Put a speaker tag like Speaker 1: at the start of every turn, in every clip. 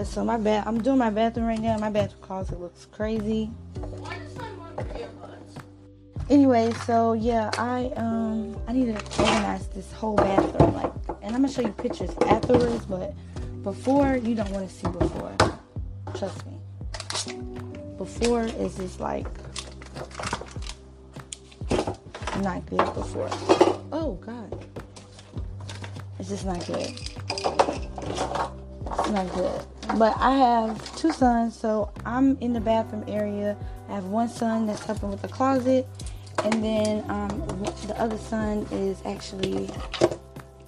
Speaker 1: yeah, so my bath I'm doing my bathroom right now. My bathroom closet looks crazy.
Speaker 2: Why does my mom have earbuds?
Speaker 1: Anyway, so yeah, I um I need to organize this whole bathroom like and I'm gonna show you pictures afterwards, but before you don't want to see before. Trust me. Before is just like not good before. Oh god. It's just not good. It's not good. But I have two sons, so I'm in the bathroom area. I have one son that's helping with the closet, and then um, the other son is actually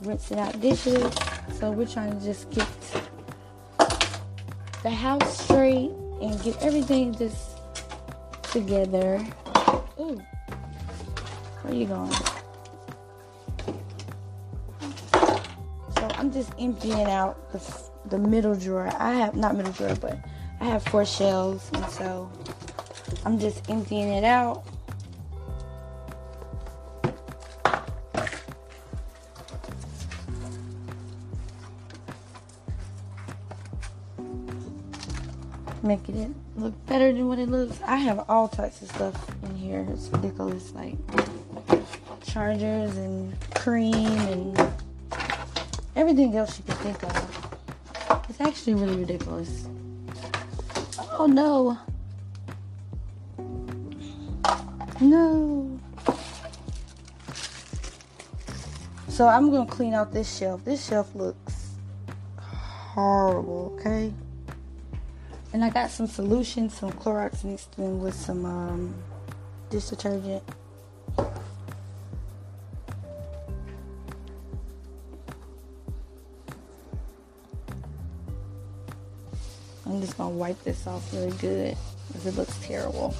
Speaker 1: rinsing out dishes. So we're trying to just get the house straight and get everything just together. Ooh, where you going? I'm just emptying out the, the middle drawer. I have not middle drawer, but I have four shelves, and so I'm just emptying it out. Making it look better than what it looks. I have all types of stuff in here. It's ridiculous, like chargers and cream and everything else you can think of. It's actually really ridiculous. Oh no. No. So I'm gonna clean out this shelf. This shelf looks horrible, okay? And I got some solution, some Clorox mixed in with some um, dish detergent. I'm just gonna wipe this off really good because it looks terrible.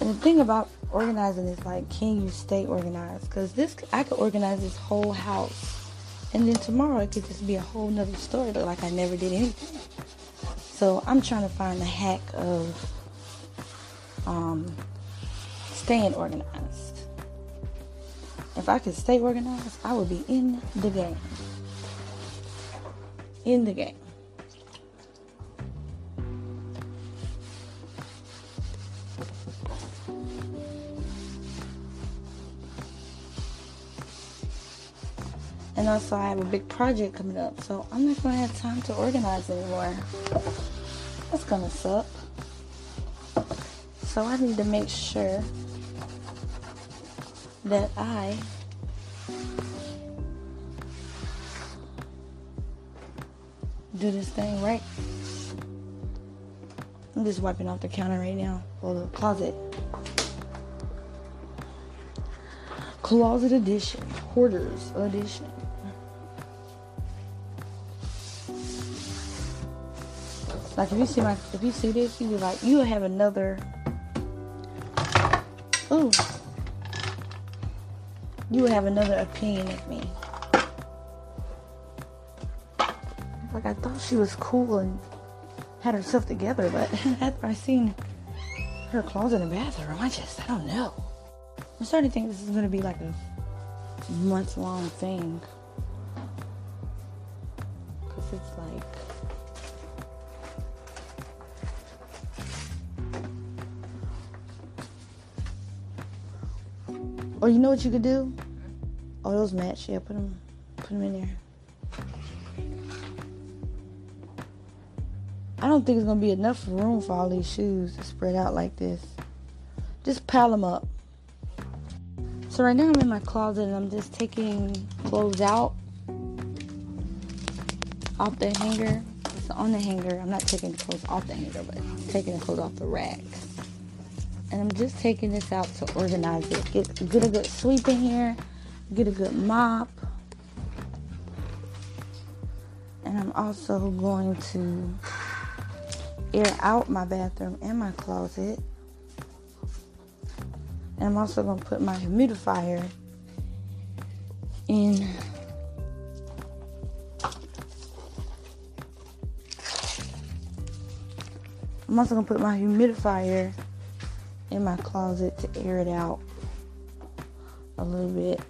Speaker 1: And the thing about organizing is like, can you stay organized? Because this, I could organize this whole house, and then tomorrow it could just be a whole nother story, look like I never did anything. So I'm trying to find the hack of um, staying organized. If I could stay organized, I would be in the game. In the game. And also, I have a big project coming up, so I'm not going to have time to organize anymore. That's going to suck. So, I need to make sure that I do this thing right. I'm just wiping off the counter right now, or the closet. Closet edition, hoarders edition. Like if you see my, if you see this, you be like, you have another. Ooh. You have another opinion of me. Like I thought she was cool and had herself together, but after I seen her closet the bathroom, I just I don't know. I'm starting to think this is gonna be like a month long thing. Cause it's like Or you know what you could do? Oh, those match. Yeah, put them, put them in there. I don't think it's gonna be enough room for all these shoes to spread out like this. Just pile them up. So right now I'm in my closet and I'm just taking clothes out off the hanger. It's on the hanger. I'm not taking the clothes off the hanger, but taking the clothes off the rack. And I'm just taking this out to organize it. Get, get a good sweep in here. Get a good mop. And I'm also going to air out my bathroom and my closet. And I'm also going to put my humidifier in I'm also to put my humidifier in my closet to air it out a little bit.